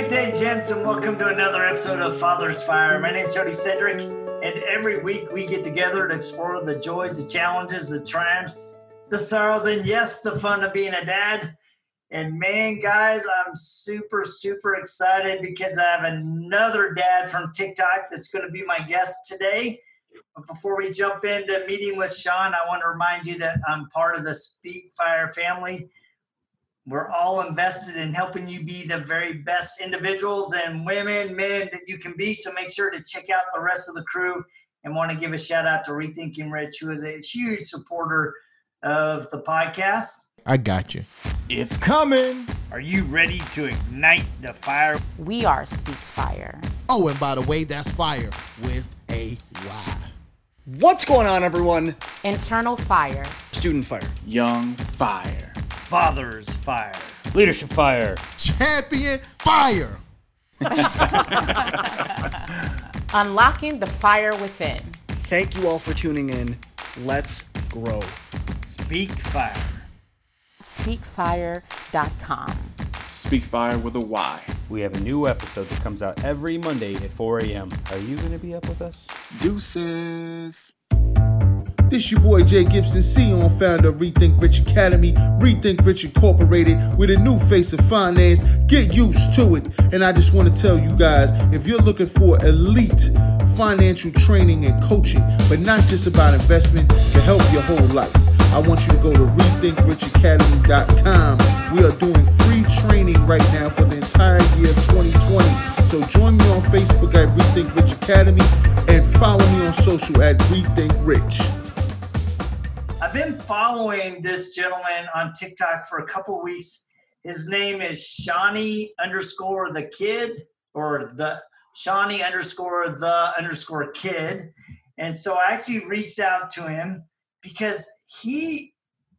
Good day, gents, and welcome to another episode of Father's Fire. My name is Jody Cedric, and every week we get together to explore the joys, the challenges, the triumphs, the sorrows, and yes, the fun of being a dad. And man, guys, I'm super, super excited because I have another dad from TikTok that's going to be my guest today. But before we jump into meeting with Sean, I want to remind you that I'm part of the Speak Fire family. We're all invested in helping you be the very best individuals and women, men that you can be. So make sure to check out the rest of the crew and want to give a shout out to Rethinking Rich, who is a huge supporter of the podcast. I got you. It's coming. Are you ready to ignite the fire? We are Speak Fire. Oh, and by the way, that's fire with a Y. What's going on, everyone? Internal Fire. Student Fire. Young Fire. Father's Fire. Leadership Fire. Champion fire. Unlocking the fire within. Thank you all for tuning in. Let's grow. Speak Fire. SpeakFire.com. Speak Fire with a Y. We have a new episode that comes out every Monday at 4 a.m. Are you going to be up with us? Deuces. This is your boy Jay Gibson, CEO and founder of Rethink Rich Academy, Rethink Rich Incorporated, with a new face of finance. Get used to it. And I just want to tell you guys if you're looking for elite financial training and coaching, but not just about investment, to help your whole life, I want you to go to rethinkrichacademy.com. We are doing free training right now for the entire year of 2020. So join me on Facebook at Rethink Rich Academy and follow me on social at Rethink Rich. I've been following this gentleman on TikTok for a couple weeks. His name is Shawnee underscore the kid or the Shawnee underscore the underscore kid. And so I actually reached out to him because he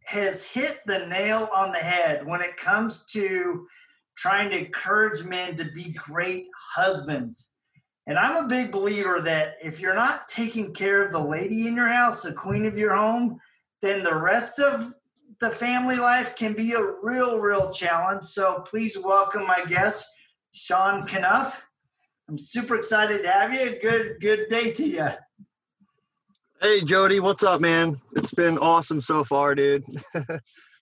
has hit the nail on the head when it comes to trying to encourage men to be great husbands. And I'm a big believer that if you're not taking care of the lady in your house, the queen of your home, then the rest of the family life can be a real, real challenge. So please welcome my guest, Sean Knuff. I'm super excited to have you. Good, good day to you. Hey Jody, what's up, man? It's been awesome so far, dude.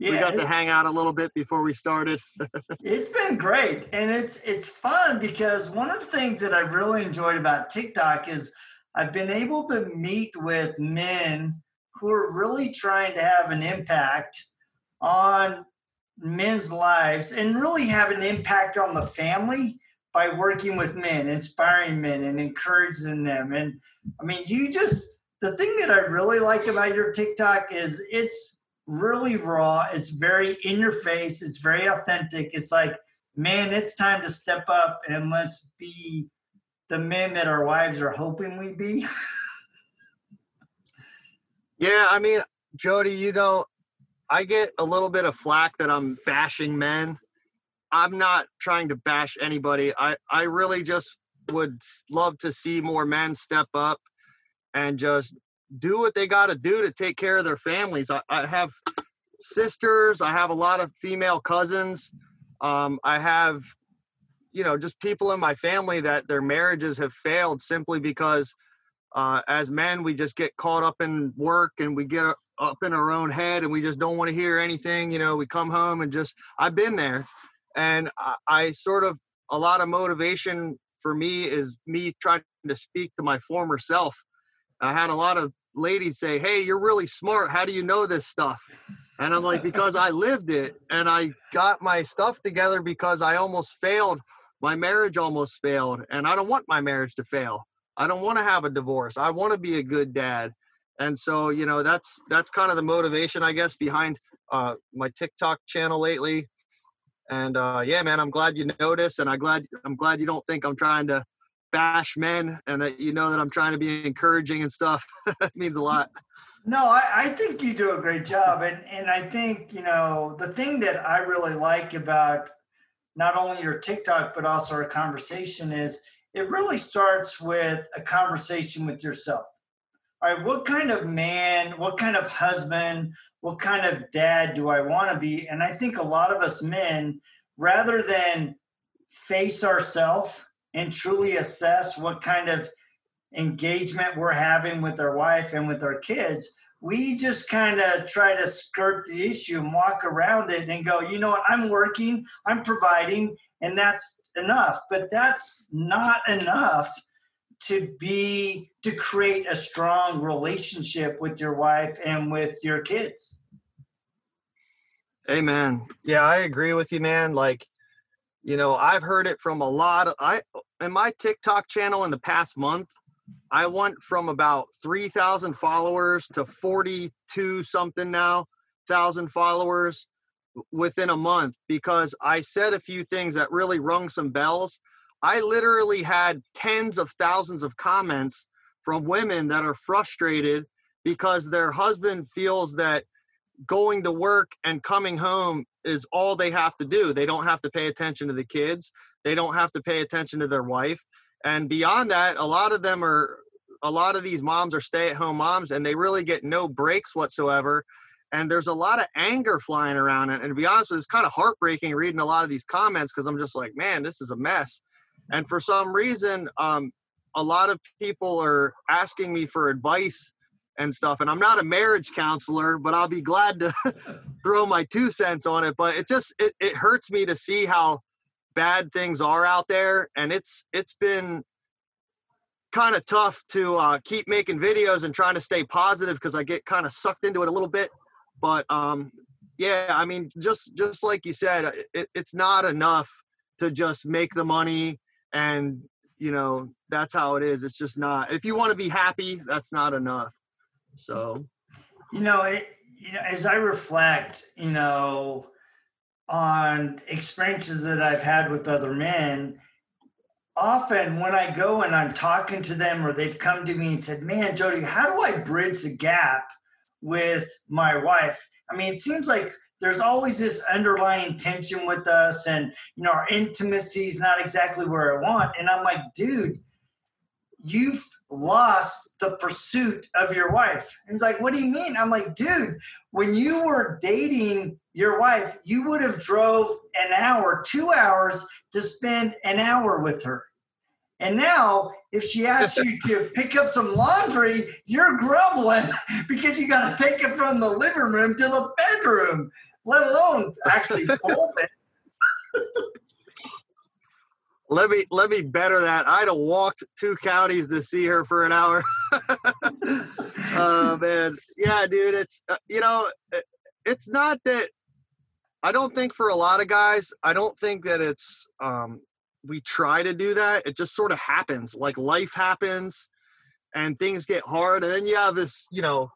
Yeah, we got to hang out a little bit before we started. It's been great, and it's it's fun because one of the things that I've really enjoyed about TikTok is I've been able to meet with men who are really trying to have an impact on men's lives and really have an impact on the family by working with men, inspiring men, and encouraging them. And I mean, you just the thing that I really like about your TikTok is it's really raw. It's very in your face. It's very authentic. It's like, man, it's time to step up and let's be the men that our wives are hoping we be. yeah, I mean, Jody, you know, I get a little bit of flack that I'm bashing men. I'm not trying to bash anybody. I, I really just would love to see more men step up and just do what they got to do to take care of their families. I, I have sisters, I have a lot of female cousins. Um, I have, you know, just people in my family that their marriages have failed simply because uh, as men, we just get caught up in work and we get uh, up in our own head and we just don't want to hear anything. You know, we come home and just, I've been there. And I, I sort of, a lot of motivation for me is me trying to speak to my former self. I had a lot of ladies say, Hey, you're really smart. How do you know this stuff? And I'm like, Because I lived it and I got my stuff together because I almost failed. My marriage almost failed. And I don't want my marriage to fail. I don't want to have a divorce. I want to be a good dad. And so, you know, that's that's kind of the motivation, I guess, behind uh, my TikTok channel lately. And uh, yeah, man, I'm glad you noticed, and I'm glad I'm glad you don't think I'm trying to bash men, and that you know that I'm trying to be encouraging and stuff. it means a lot. No, I, I think you do a great job. And, and I think, you know, the thing that I really like about not only your TikTok, but also our conversation is it really starts with a conversation with yourself. All right, what kind of man, what kind of husband, what kind of dad do I want to be? And I think a lot of us men, rather than face ourselves and truly assess what kind of engagement we're having with our wife and with our kids, we just kind of try to skirt the issue and walk around it and go, you know what, I'm working, I'm providing, and that's enough. But that's not enough to be to create a strong relationship with your wife and with your kids. Amen. Yeah, I agree with you, man. Like, you know, I've heard it from a lot of I in my TikTok channel in the past month, I went from about 3,000 followers to 42 something now, thousand followers within a month because I said a few things that really rung some bells. I literally had tens of thousands of comments from women that are frustrated because their husband feels that going to work and coming home is all they have to do. They don't have to pay attention to the kids. They don't have to pay attention to their wife. And beyond that, a lot of them are a lot of these moms are stay-at-home moms and they really get no breaks whatsoever. And there's a lot of anger flying around. And, and to be honest with it's kind of heartbreaking reading a lot of these comments because I'm just like, man, this is a mess. And for some reason, um, a lot of people are asking me for advice and stuff. And I'm not a marriage counselor, but I'll be glad to throw my two cents on it. But it just it, it hurts me to see how bad things are out there. And it's it's been kind of tough to uh, keep making videos and trying to stay positive because I get kind of sucked into it a little bit. But um, yeah, I mean, just just like you said, it, it's not enough to just make the money and you know that's how it is. It's just not. If you want to be happy, that's not enough. So, you know, it, you know, as I reflect, you know, on experiences that I've had with other men, often when I go and I'm talking to them or they've come to me and said, Man, Jody, how do I bridge the gap with my wife? I mean, it seems like there's always this underlying tension with us and you know our intimacy is not exactly where I want. And I'm like, dude, you've lost the pursuit of your wife. And he's like, what do you mean? I'm like, dude, when you were dating your wife, you would have drove an hour, two hours to spend an hour with her. And now, if she asks you to pick up some laundry, you're grumbling because you got to take it from the living room to the bedroom, let alone actually fold it. let me let me better that. I'd have walked two counties to see her for an hour. oh man, yeah, dude. It's uh, you know, it's not that. I don't think for a lot of guys, I don't think that it's um, we try to do that. It just sort of happens. Like life happens, and things get hard, and then you have this, you know,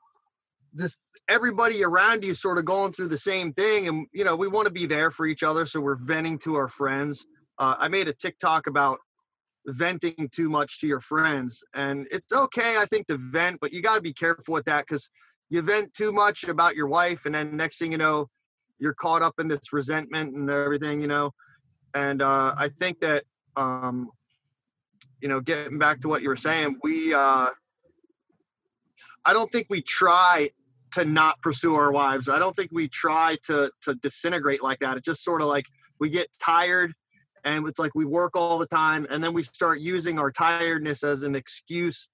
this everybody around you sort of going through the same thing, and you know, we want to be there for each other, so we're venting to our friends uh, I made a TikTok about venting too much to your friends, and it's okay, I think, to vent, but you got to be careful with that because you vent too much about your wife, and then next thing you know, you're caught up in this resentment and everything, you know. And uh, I think that, um, you know, getting back to what you were saying, we, uh, I don't think we try to not pursue our wives. I don't think we try to to disintegrate like that. It's just sort of like we get tired and it's like we work all the time and then we start using our tiredness as an excuse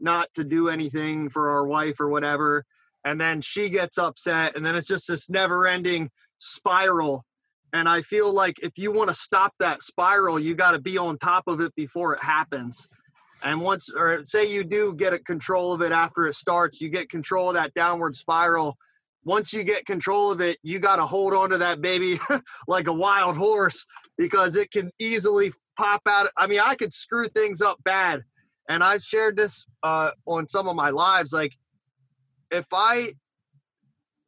not to do anything for our wife or whatever and then she gets upset and then it's just this never ending spiral and i feel like if you want to stop that spiral you got to be on top of it before it happens and once or say you do get a control of it after it starts you get control of that downward spiral once you get control of it, you got to hold on to that baby like a wild horse because it can easily pop out. I mean, I could screw things up bad. And I've shared this uh, on some of my lives. Like, if I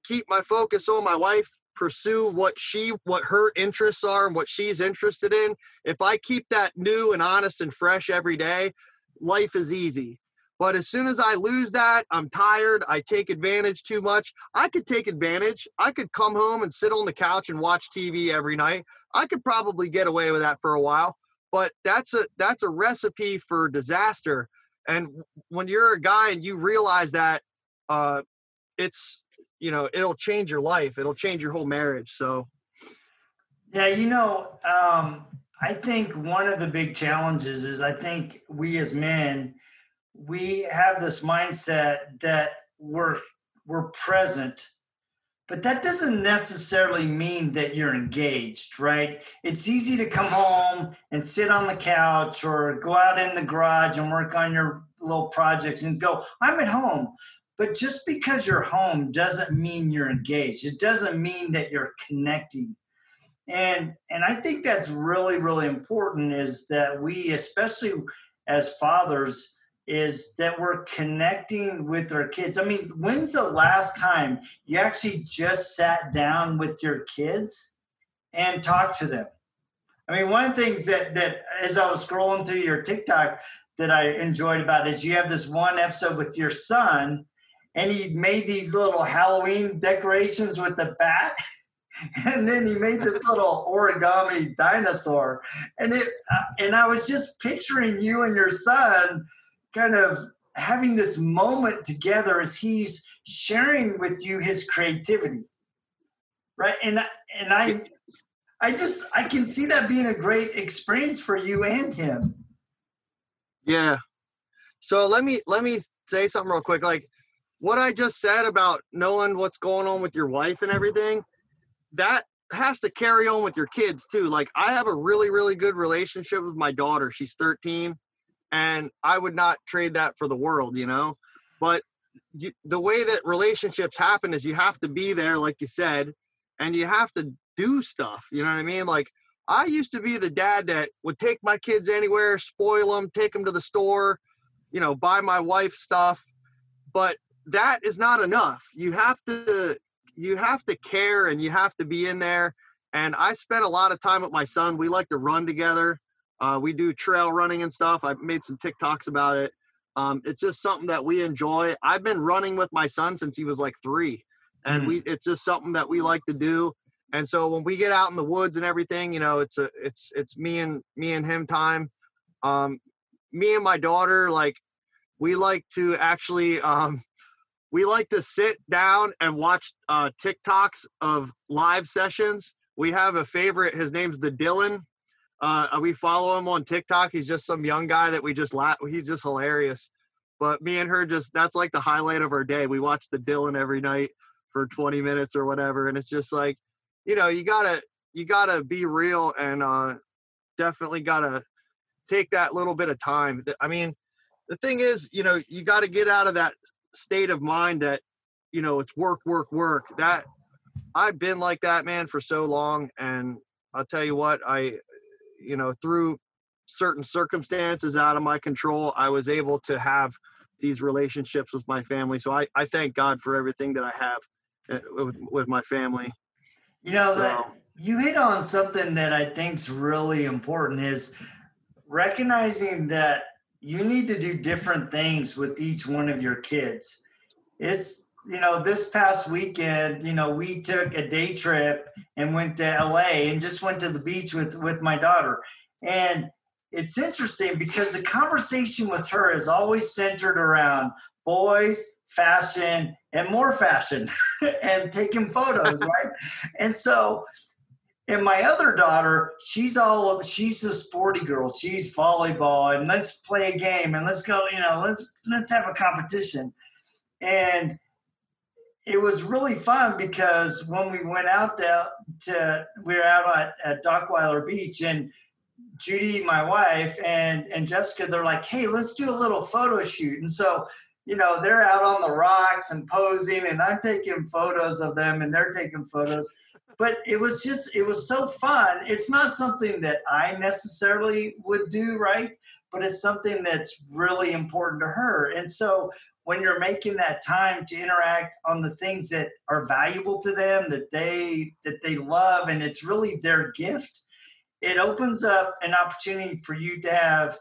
keep my focus on my wife, pursue what she, what her interests are and what she's interested in, if I keep that new and honest and fresh every day, life is easy. But as soon as I lose that, I'm tired. I take advantage too much. I could take advantage. I could come home and sit on the couch and watch TV every night. I could probably get away with that for a while. But that's a that's a recipe for disaster. And when you're a guy and you realize that, uh, it's you know it'll change your life. It'll change your whole marriage. So. Yeah, you know, um, I think one of the big challenges is I think we as men, we have this mindset that we're we're present, but that doesn't necessarily mean that you're engaged, right? It's easy to come home and sit on the couch or go out in the garage and work on your little projects and go, I'm at home. But just because you're home doesn't mean you're engaged. It doesn't mean that you're connecting. And and i think that's really really important is that we especially as fathers is that we're connecting with our kids. I mean when's the last time you actually just sat down with your kids and talked to them? I mean one of the things that that as i was scrolling through your tiktok that i enjoyed about is you have this one episode with your son and he made these little halloween decorations with the bat. And then he made this little origami dinosaur. And it uh, and i was just picturing you and your son kind of having this moment together as he's sharing with you his creativity. Right? And and i i just i can see that being a great experience for you and him. Yeah. So let me let me say something real quick. Like what i just said about knowing what's going on with your wife and everything that has to carry on with your kids too. Like I have a really, really good relationship with my daughter. She's 13 and I would not trade that for the world, you know? But you, the way that relationships happen is you have to be there, like you said, and you have to do stuff. You know what I mean? Like I used to be the dad that would take my kids anywhere, spoil them, take them to the store, you know, buy my wife stuff. But that is not enough. You have to you have to care and you have to be in there. And I spent a lot of time with my son. We like to run together. Uh, we do trail running and stuff. I've made some TikToks about it. Um, it's just something that we enjoy. I've been running with my son since he was like three, and mm. we it's just something that we like to do. And so when we get out in the woods and everything, you know, it's a it's it's me and me and him time. Um, me and my daughter, like we like to actually um, we like to sit down and watch uh, TikToks of live sessions. We have a favorite. His name's the Dylan. Uh, we follow him on TikTok. He's just some young guy that we just laugh. He's just hilarious. But me and her just that's like the highlight of our day. We watch the Dylan every night for 20 minutes or whatever, and it's just like, you know, you gotta you gotta be real and uh, definitely gotta take that little bit of time. I mean, the thing is, you know, you got to get out of that state of mind that you know it's work work work. That i've been like that man for so long and i'll tell you what i you know through certain circumstances out of my control i was able to have these relationships with my family. So i, I thank god for everything that i have eh, with, with my family. You know so, that you hit on something that i think is really important is recognizing that you need to do different things with each one of your kids. It's, you know, this past weekend, you know, we took a day trip and went to LA and just went to the beach with with my daughter. And it's interesting because the conversation with her is always centered around boys, fashion, and more fashion and taking photos, right? And so and my other daughter, she's all of she's a sporty girl. She's volleyball and let's play a game and let's go, you know, let's let's have a competition. And it was really fun because when we went out to, to we were out at, at Dockweiler Beach and Judy, my wife, and and Jessica, they're like, hey, let's do a little photo shoot. And so, you know, they're out on the rocks and posing, and I'm taking photos of them, and they're taking photos but it was just it was so fun. It's not something that i necessarily would do right? But it's something that's really important to her. And so when you're making that time to interact on the things that are valuable to them that they that they love and it's really their gift it opens up an opportunity for you to have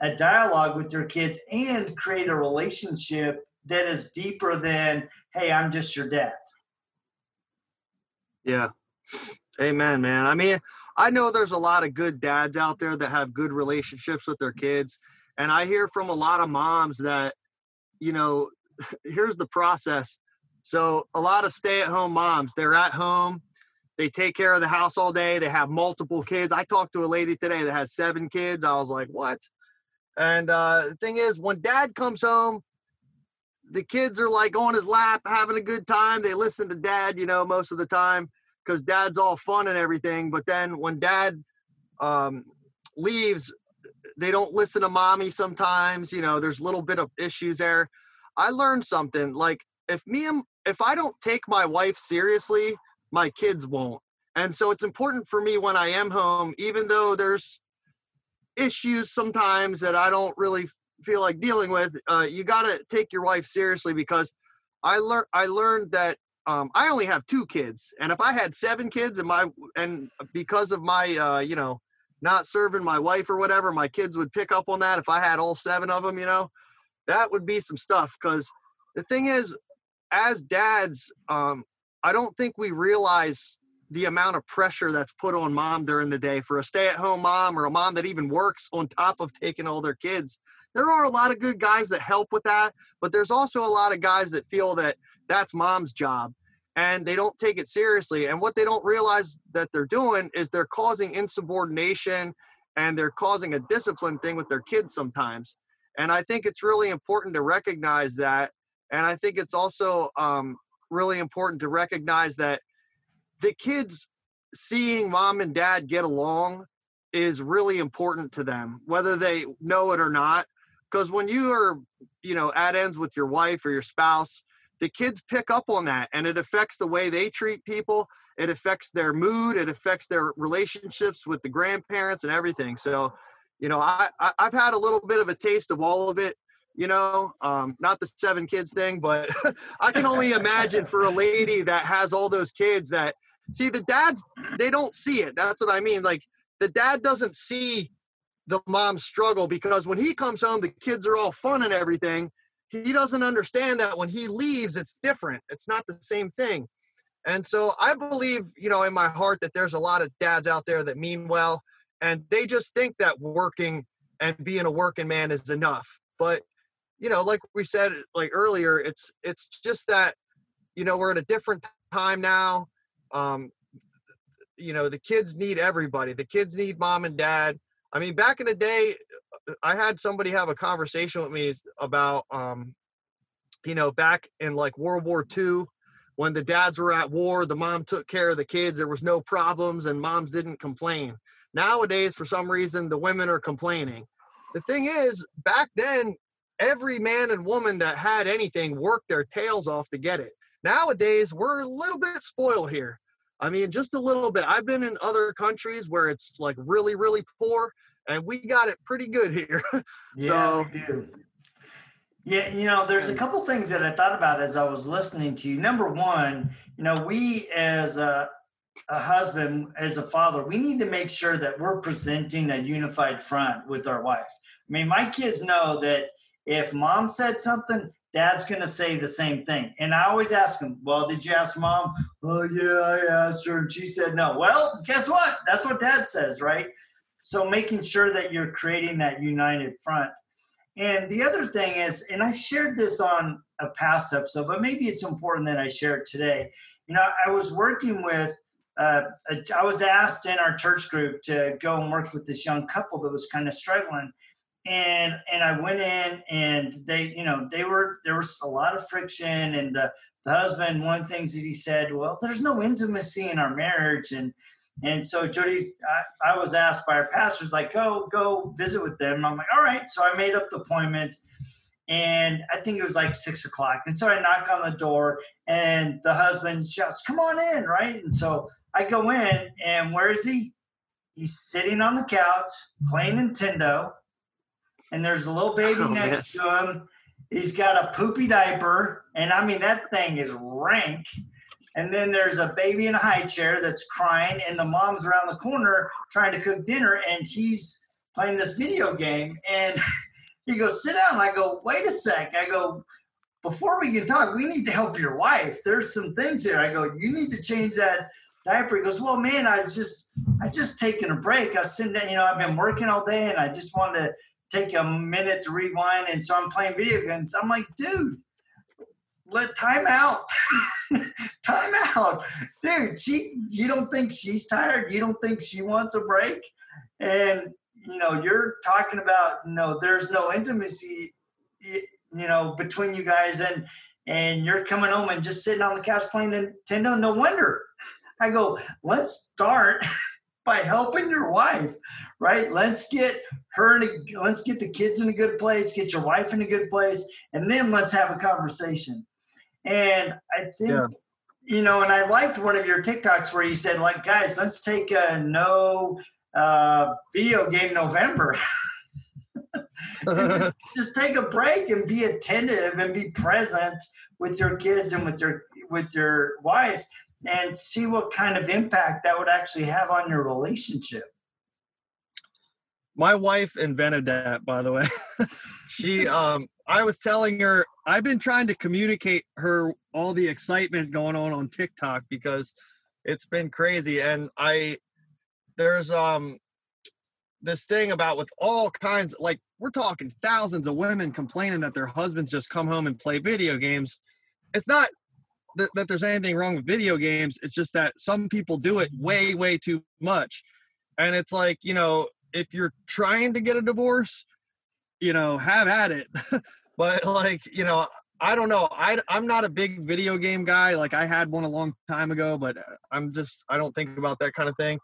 a dialogue with your kids and create a relationship that is deeper than hey i'm just your dad. Yeah. Amen, man. I mean, I know there's a lot of good dads out there that have good relationships with their kids. And I hear from a lot of moms that, you know, here's the process. So a lot of stay at home moms, they're at home, they take care of the house all day. They have multiple kids. I talked to a lady today that has seven kids. I was like, what? And uh, the thing is, when dad comes home, the kids are like on his lap, having a good time. They listen to dad, you know, most of the time because dad's all fun and everything. But then when dad um, leaves, they don't listen to mommy sometimes. You know, there's a little bit of issues there. I learned something like if me and if I don't take my wife seriously, my kids won't. And so it's important for me when I am home, even though there's issues sometimes that I don't really feel like dealing with, uh, you got to take your wife seriously because I learned I learned that um, I only have two kids, and if I had seven kids and my and because of my uh, you know not serving my wife or whatever, my kids would pick up on that. If I had all seven of them, you know, that would be some stuff. Because the thing is, as dads, um, I don't think we realize the amount of pressure that's put on mom during the day for a stay-at-home mom or a mom that even works on top of taking all their kids there are a lot of good guys that help with that, but there's also a lot of guys that feel that that's mom's job and they don't take it seriously. And what they don't realize that they're doing is they're causing insubordination and they're causing a discipline thing with their kids sometimes. And I think it's really important to recognize that. And I think it's also um, really important to recognize that the kids seeing mom and dad get along is really important to them, whether they know it or not because when you are you know at ends with your wife or your spouse the kids pick up on that and it affects the way they treat people it affects their mood it affects their relationships with the grandparents and everything so you know i, I have had a little bit of a taste of all of it you know um, not the seven kids thing but i can only imagine for a lady that has all those kids that see the dads they don't see it that's what i mean like the dad doesn't see the mom struggle because when he comes home, the kids are all fun and everything. He doesn't understand that when he leaves, it's different. It's not the same thing. And so I believe, you know, in my heart that there's a lot of dads out there that mean well and they just think that working and being a working man is enough. But, you know, like we said like earlier, it's it's just that, you know, we're at a different time now. Um, you know, the kids need everybody. The kids need mom and dad I mean, back in the day, uh, I had somebody have a conversation with me about, um, you know, back in like World War II, when the dads were at war, the mom took care of the kids. There was no problems, and moms didn't complain. Nowadays, for some reason, the women are complaining. The thing is, back then, every man and woman that had anything worked their tails off to get it. Nowadays, we're a little bit spoiled here. I mean, just a little bit. I've been in other countries where it's like really, really poor, and we got it pretty good here. yeah, so, we do. Yeah, you know, there's a couple things that I thought about as I was listening to you. Number one, you know, we as a, a husband, as a father, we need to make sure that we're presenting a unified front with our wife. I mean, my kids know that if mom said something, dad's going to say the same thing. And I always ask him, Well, did you ask mom? Oh, yeah, I asked her and she said no. Well, guess what? That's what dad says, right? So making sure that you're creating that united front. And the other thing is, and I've shared this on a past episode, but maybe it's important that I share it today. You know, I was working with, uh, a, I was asked in our church group to go and work with this young couple that was kind of struggling and and I went in and they you know they were there was a lot of friction and the the husband one of the things that he said well there's no intimacy in our marriage. And and so Jody I, I was asked by our pastors like go go visit with them. I'm like all right. So I made up the appointment and I think it was like six o'clock. And so I knock on the door and the husband shouts come on in right? And so I go in and where is he? He's sitting on the couch playing Nintendo and there's a little baby oh, next man. to him. He's got a poopy diaper, and I mean that thing is rank. And then there's a baby in a high chair that's crying, and the mom's around the corner trying to cook dinner, and he's playing this video game. And he goes, "Sit down." I go, "Wait a sec." I go, "Before we can talk, we need to help your wife. There's some things here." I go, "You need to change that diaper." He goes, "Well, man, I was just, I was just taking a break. I was sitting down. You know, I've been working all day, and I just wanted to." Take a minute to rewind and so I'm playing video games. I'm like, dude, let time out. time out. Dude, she you don't think she's tired? You don't think she wants a break? And you know, you're talking about you know, there's no intimacy you know, between you guys and and you're coming home and just sitting on the couch playing Nintendo. No wonder. I go, let's start by helping your wife, right? Let's get her in a, let's get the kids in a good place, get your wife in a good place, and then let's have a conversation. And I think, yeah. you know, and I liked one of your TikToks where you said, like, guys, let's take a no uh, video game November. just take a break and be attentive and be present with your kids and with your with your wife and see what kind of impact that would actually have on your relationship my wife invented that by the way. She um i was telling her i've been trying to communicate her all the excitement going on on tiktok because it's been crazy. And i there's um this thing about with all kinds like we're talking thousands of women complaining that their husbands just come home and play video games. It's not that, that there's anything wrong with video games. It's just that some people do it way way too much. And it's like you know if you're trying to get a divorce you know have at it. But like you know i don't know. I i'm not a big video game guy. Like i had one a long time ago but uh, i'm just i don't think about that kind of thing.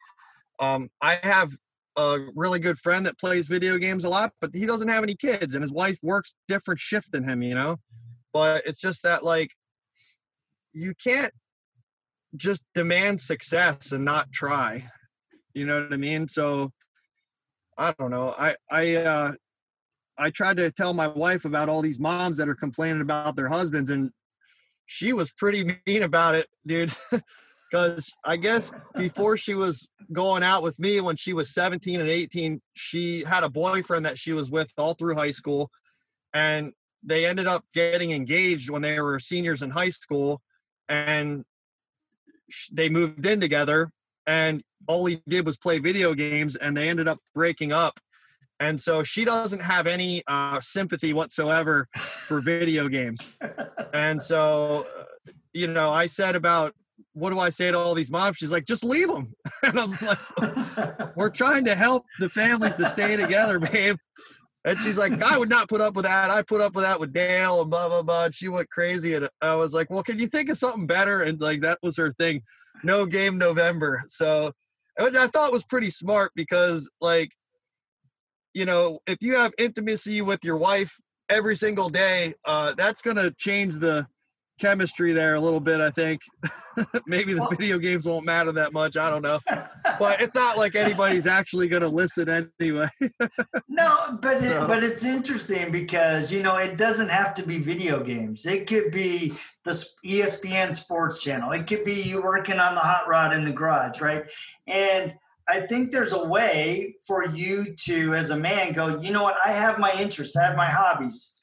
Um i have a really good friend that plays video games a lot but he doesn't have any kids and his wife works different shift than him you know? But it's just that like you can't just demand success and not try. You know what i mean? So i don't know i i uh i tried to tell my wife about all these moms that are complaining about their husbands and she was pretty mean about it dude because i guess before she was going out with me when she was 17 and 18 she had a boyfriend that she was with all through high school and they ended up getting engaged when they were seniors in high school and they moved in together and all he did was play video games and they ended up breaking up. And so she doesn't have any uh, sympathy whatsoever for video games. And so uh, you know i said about what do i say to all these moms she's like just leave them and i'm like we're trying to help the families to stay together babe and she's like, I would not put up with that. I put up with that with Dale and blah, blah, blah. And she went crazy. And I was like, well, can you think of something better? And like, that was her thing. No game November. So I thought was pretty smart because like, you know, if you have intimacy with your wife every single day, uh, that's going to change the, chemistry there a little bit. I think maybe the well, video games won't matter that much. I don't know, but it's not like anybody's actually going to listen anyway. no, but it, so. but it's interesting because you know it doesn't have to be video games. It could be the ESPN Sports Channel. It could be you working on the hot rod in the garage, right? And I think there's a way for you to, as a man, go. You know what? I have my interests. I have my hobbies.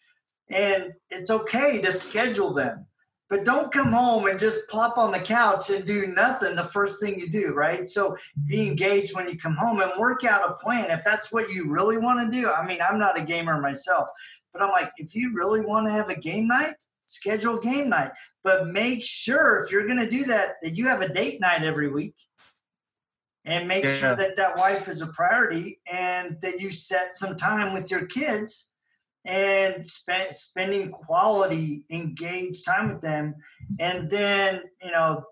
And it's okay to schedule them but don't come home and just plop on the couch and do nothing the first thing you do, right? So be engaged when you come home and work out a plan. If that's what you really want to do, I mean, I'm not a gamer myself, but I'm like, if you really want to have a game night, schedule game night. But make sure if you're going to do that, that you have a date night every week and make yeah. sure that that wife is a priority and that you set some time with your kids and spend, spending quality engaged time with them. And then you know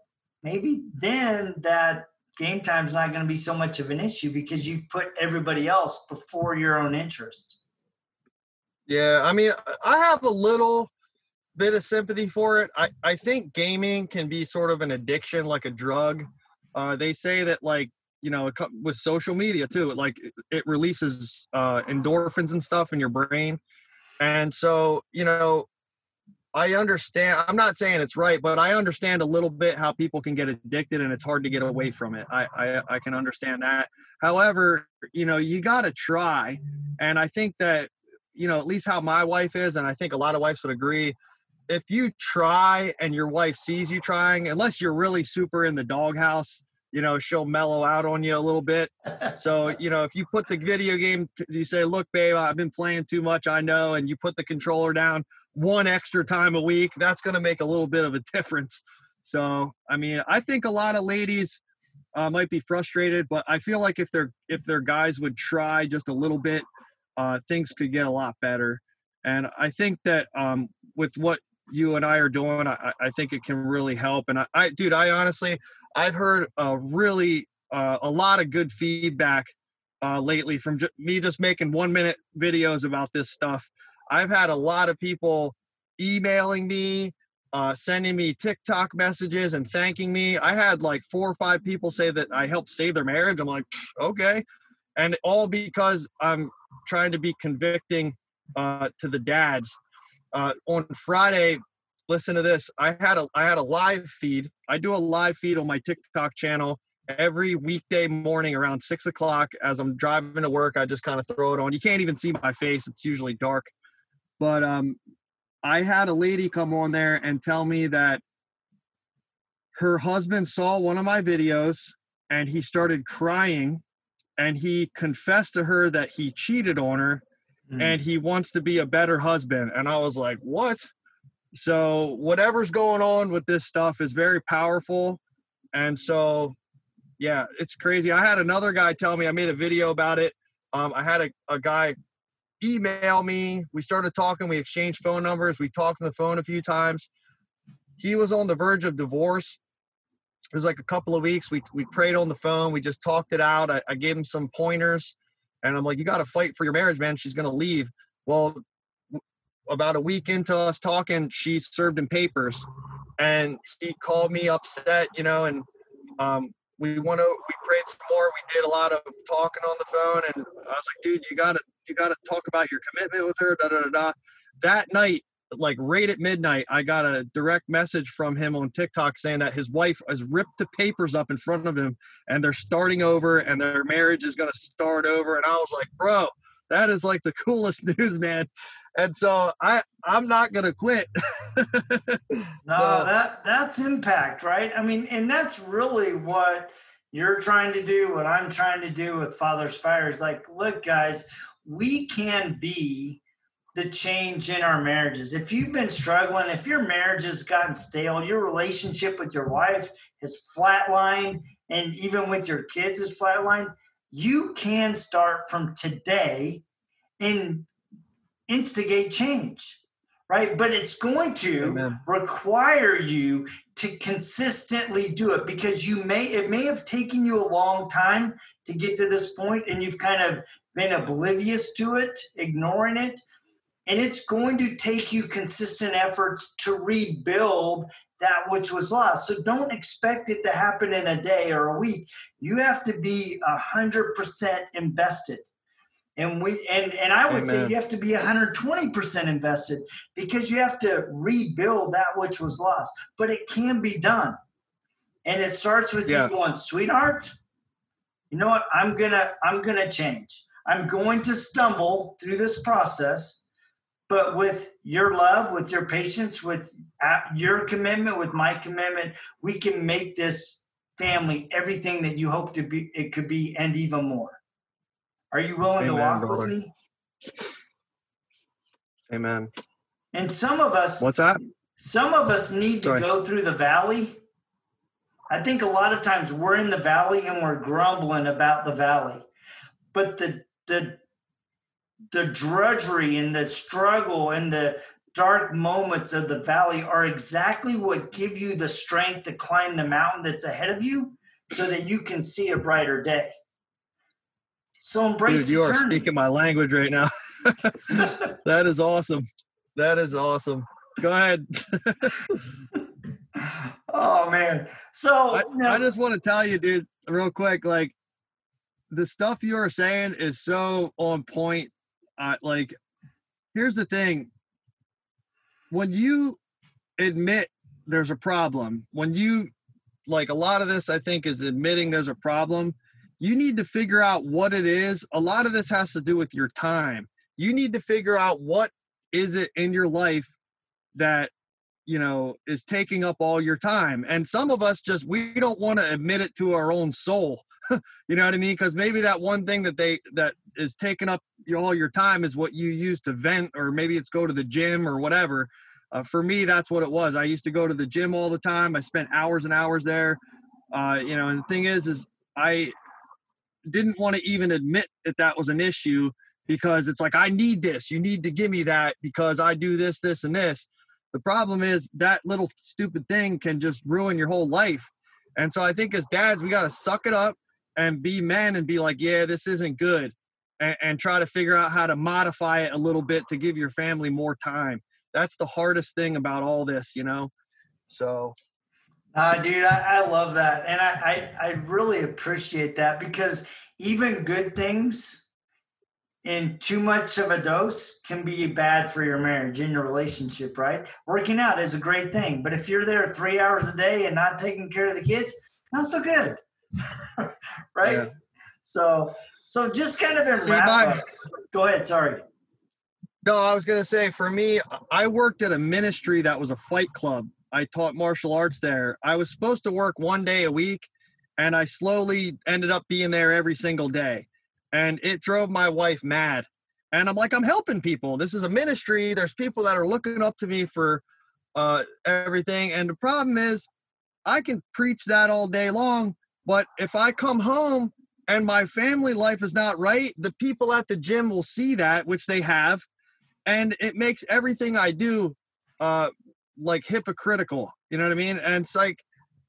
maybe then that game time is not going to be so much of an issue because you put everybody else before your own interest. Yeah i mean i have a little bit of sympathy for it. I, I think gaming can be sort of an addiction like a drug. Uh, they say that like you know with social media too like it releases uh, endorphins and stuff in your brain and so, you know, I understand. I'm not saying it's right, but I understand a little bit how people can get addicted and it's hard to get away from it. I I, I can understand that. However, you know, you got to try, and I think that you know at least how my wife is, and I think a lot of wives would agree. If you try and your wife sees you trying, unless you're really super in the doghouse, you know she'll mellow out on you a little bit so you know if you put the video game you say look babe i've been playing too much i know and you put the controller down one extra time a week, that's going to make a little bit of a difference. So, I mean, I think a lot of ladies uh, might be frustrated, but I feel like if their if their guys would try just a little bit, uh, things could get a lot better. And I think that um, with what you and I are doing, I, I think it can really help. And I, I dude, I honestly, I've heard a really uh, a lot of good feedback uh, lately from ju- me just making one minute videos about this stuff. I've had a lot of people emailing me, uh, sending me TikTok messages and thanking me. I had like four or five people say that I helped save their marriage. I'm like, okay. And all because I'm trying to be convicting uh, to the dads. Uh, on Friday, listen to this. I had a I had a live feed. I do a live feed on my TikTok channel every weekday morning around six o'clock as I'm driving to work. I just kind of throw it on. You can't even see my face. It's usually dark. But um, I had a lady come on there and tell me that her husband saw one of my videos and he started crying and he confessed to her that he cheated on her Mm. and he wants to be a better husband. And I was like, what? So, whatever's going on with this stuff is very powerful. And so, yeah, it's crazy. I had another guy tell me I made a video about it. Um, I had a, a guy email me. We started talking. We exchanged phone numbers. We talked on the phone a few times. He was on the verge of divorce. It was like a couple of weeks. We we prayed on the phone. We just talked it out. I, I gave him some pointers, and I'm like, "You got to fight for your marriage, man. She's gonna leave." Well, about a week into us talking, she served him papers, and he called me upset, you know, and um, we want to we prayed some more. We did a lot of talking on the phone. And i was like dude you gotta you gotta talk about your commitment with her da da da da. That night like right at midnight i got a direct message from him on tiktok saying that his wife has ripped the papers up in front of him and they're starting over and their marriage is going to start over. And i was like bro that is like the coolest news man and so i i'm not going to quit No, So- that that's impact, right? I mean, and that's really what you're trying to do, what I'm trying to do with Father's Fire is like, look, guys, we can be the change in our marriages. If you've been struggling, if your marriage has gotten stale, your relationship with your wife has flatlined, and even with your kids is flatlined, you can start from today and instigate change, right? But it's going to Amen. require you to consistently do it because you may it may have taken you a long time to get to this point and you've kind of been oblivious to it ignoring it and it's going to take you consistent efforts to rebuild that which was lost so don't expect it to happen in a day or a week you have to be a hundred percent invested and we and and I would say you have to be 120% invested because you have to rebuild that which was lost. But it can be done. And it starts with Yeah. you going, sweetheart, you know what? I'm gonna I'm gonna change. I'm going to stumble through this process, but with your love, with your patience, with uh, your commitment, with my commitment, we can make this family everything that you hope to be it could be and even more. Are you willing to walk brother. with me? amen And some of us, what's that some of us need to go through the valley. I think a lot of times we're in the valley and we're grumbling about the valley. But the the the drudgery and the struggle and the dark moments of the valley are exactly what give you the strength to climb the mountain that's ahead of you so that you can see a brighter day. So embrace Dude, you are journey. speaking my language right now. that is awesome. That is awesome. Go ahead. oh man. So I, I just want to tell you, dude, real quick, like the stuff you are saying is so on point. Uh, like, here's the thing: when you admit there's a problem, when you like a lot of this, I think is admitting there's a problem. You need to figure out what it is. A lot of this has to do with your time. You need to figure out what is it in your life that you know is taking up all your time. And some of us just we don't want to admit it to our own soul. You know what i mean? Because maybe that one thing that they that is taking up all your time is what you use to vent or maybe it's go to the gym or whatever. Uh, for me that's what it was. I used to go to the gym all the time. I spent hours and hours there. Uh, you know and the thing is is i didn't want to even admit that that was an issue because it's like i need this you need to give me that because i do this this and this the problem is that little stupid thing can just ruin your whole life. And so I think as dads, we got to suck it up and be men and be like, yeah, this isn't good. And, and, try to figure out how to modify it a little bit to give your family more time. That's the hardest thing about all this, you know? So. Uh, dude, I, I love that. And I, I, I really appreciate that because even good things in too much of a dose can be bad for your marriage and your relationship, right? Working out is a great thing, but if you're there three hours a day and not taking care of the kids, not so good, right? Yeah. So, so just kind of in See, wrap my, up. Go ahead. Sorry. No, I was gonna say for me, I worked at a ministry that was a fight club. I taught martial arts there. I was supposed to work one day a week, and I slowly ended up being there every single day and it drove my wife mad. And I'm like, I'm helping people. This is a ministry. There's people that are looking up to me for uh, everything. And the problem is, I can preach that all day long, but if I come home and my family life is not right, the people at the gym will see that, which they have, and it makes everything I do uh, like hypocritical. You know what I mean? And it's like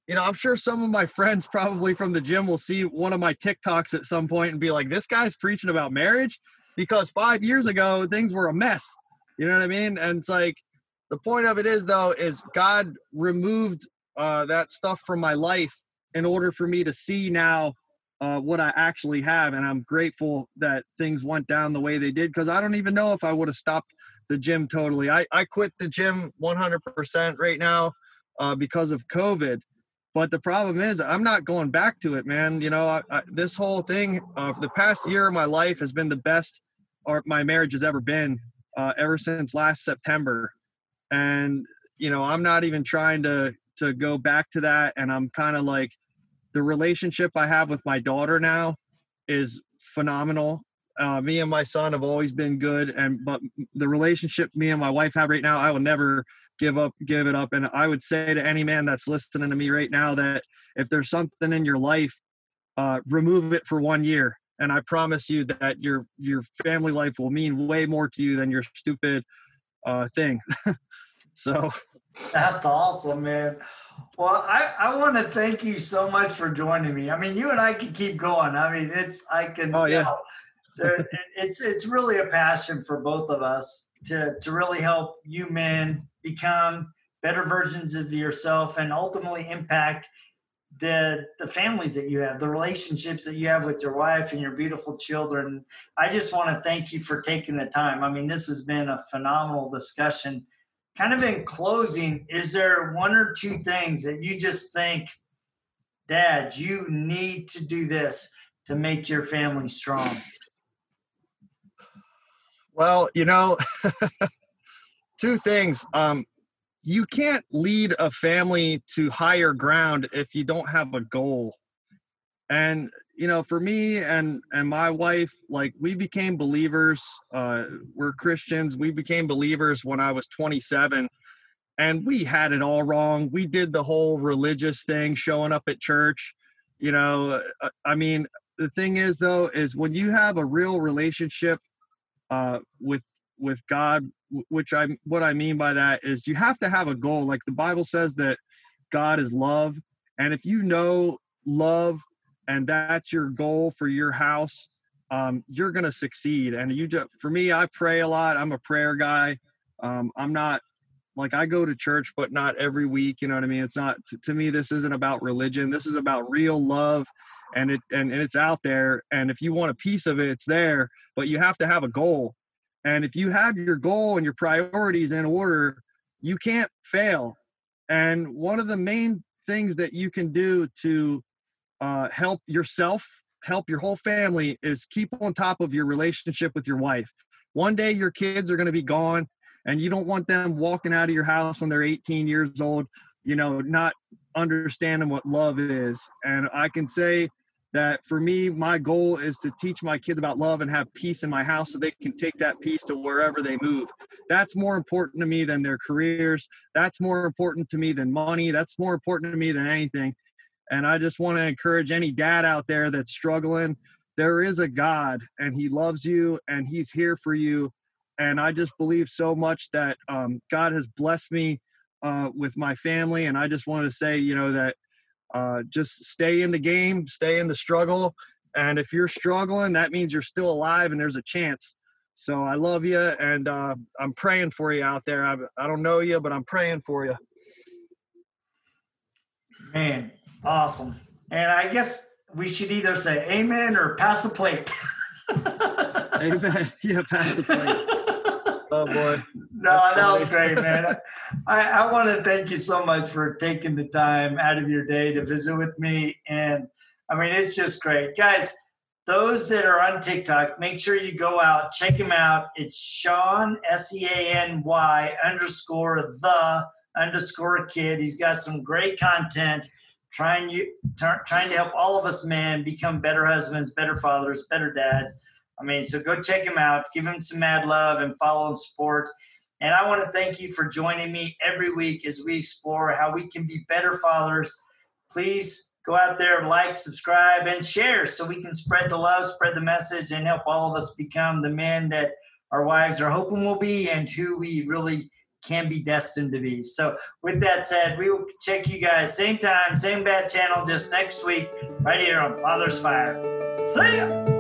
you know, I'm sure some of my friends probably from the gym will see one of my TikToks at some point and be like, this guy's preaching about marriage because five years ago things were a mess. You know what I mean? And it's like the point of it is though, is God removed uh, that stuff from my life in order for me to see now uh, what I actually have. And I'm grateful that things went down the way they did because I don't even know if I would have stopped the gym totally. I, I quit the gym 100% right now uh, because of COVID but the problem is, I'm not going back to it, man. You know, I, I, this whole thing, uh, the past year of my life has been the best or my marriage has ever been, uh, ever since last September. And you know, I'm not even trying to to go back to that. And I'm kind of like, the relationship I have with my daughter now is phenomenal. Uh, me and my son have always been good, and but the relationship me and my wife have right now, I will never give up give it up. And i would say to any man that's listening to me right now that if there's something in your life uh, remove it for one year. And i promise you that your your family life will mean way more to you than your stupid uh, thing. So that's awesome man. Well i i want to thank you so much for joining me. I mean you and i can keep going. I mean it's i can oh yeah it's it's really a passion for both of us to to really help you men become better versions of yourself and ultimately impact the the families that you have the relationships that you have with your wife and your beautiful children. I just want to thank you for taking the time. I mean this has been a phenomenal discussion. Kind of in closing is there one or two things that you just think dads you need to do this to make your family strong well you know two things. Um, you can't lead a family to higher ground if you don't have a goal. And you know, for me and and my wife, like we became believers. Uh, we're Christians. We became believers when I was 27, and we had it all wrong. We did the whole religious thing, showing up at church. You know, uh, I mean, the thing is though, is when you have a real relationship uh, with with God, which I what I mean by that is you have to have a goal. Like the Bible says that God is love, and if you know love and that's your goal for your house, um, you're gonna succeed. And you just for me, I pray a lot. I'm a prayer guy. Um, I'm not like I go to church, but not every week. You know what I mean? It's not to, to me. This isn't about religion. This is about real love and it and, and it's out there and if you want a piece of it it's there but you have to have a goal and if you have your goal and your priorities in order, you can't fail. And one of the main things that you can do to uh, help yourself, help your whole family, is keep on top of your relationship with your wife. One day your kids are going to be gone, and you don't want them walking out of your house when they're 18 years old, you know, not understanding what love is. And I can say that for me, my goal is to teach my kids about love and have peace in my house so they can take that peace to wherever they move. That's more important to me than their careers. That's more important to me than money. That's more important to me than anything. And I just want to encourage any dad out there that's struggling. There is a God and he loves you and he's here for you. And I just believe so much that um, God has blessed me uh, with my family. And I just want to say, you know, that uh, just stay in the game, stay in the struggle. And if you're struggling, that means you're still alive and there's a chance. So I love you and uh, I'm praying for you out there. I, I don't know you, but I'm praying for you. Man, awesome. And I guess we should either say amen or pass the plate. amen. Yeah, pass the plate. oh boy. No, that was great, man. I, I want to thank you so much for taking the time out of your day to visit with me. And I mean, it's just great. Guys, those that are on TikTok, make sure you go out, check him out. It's Sean, S E A N Y underscore the underscore kid. He's got some great content trying you trying to help all of us men become better husbands, better fathers, better dads. I mean, so go check him out, give him some mad love, and follow and support. And I want to thank you for joining me every week as we explore how we can be better fathers. Please go out there, like, subscribe, and share so we can spread the love, spread the message, and help all of us become the men that our wives are hoping we'll be and who we really can be destined to be. So, with that said, we will check you guys same time, same bad channel, just next week, right here on Father's Fire. See ya!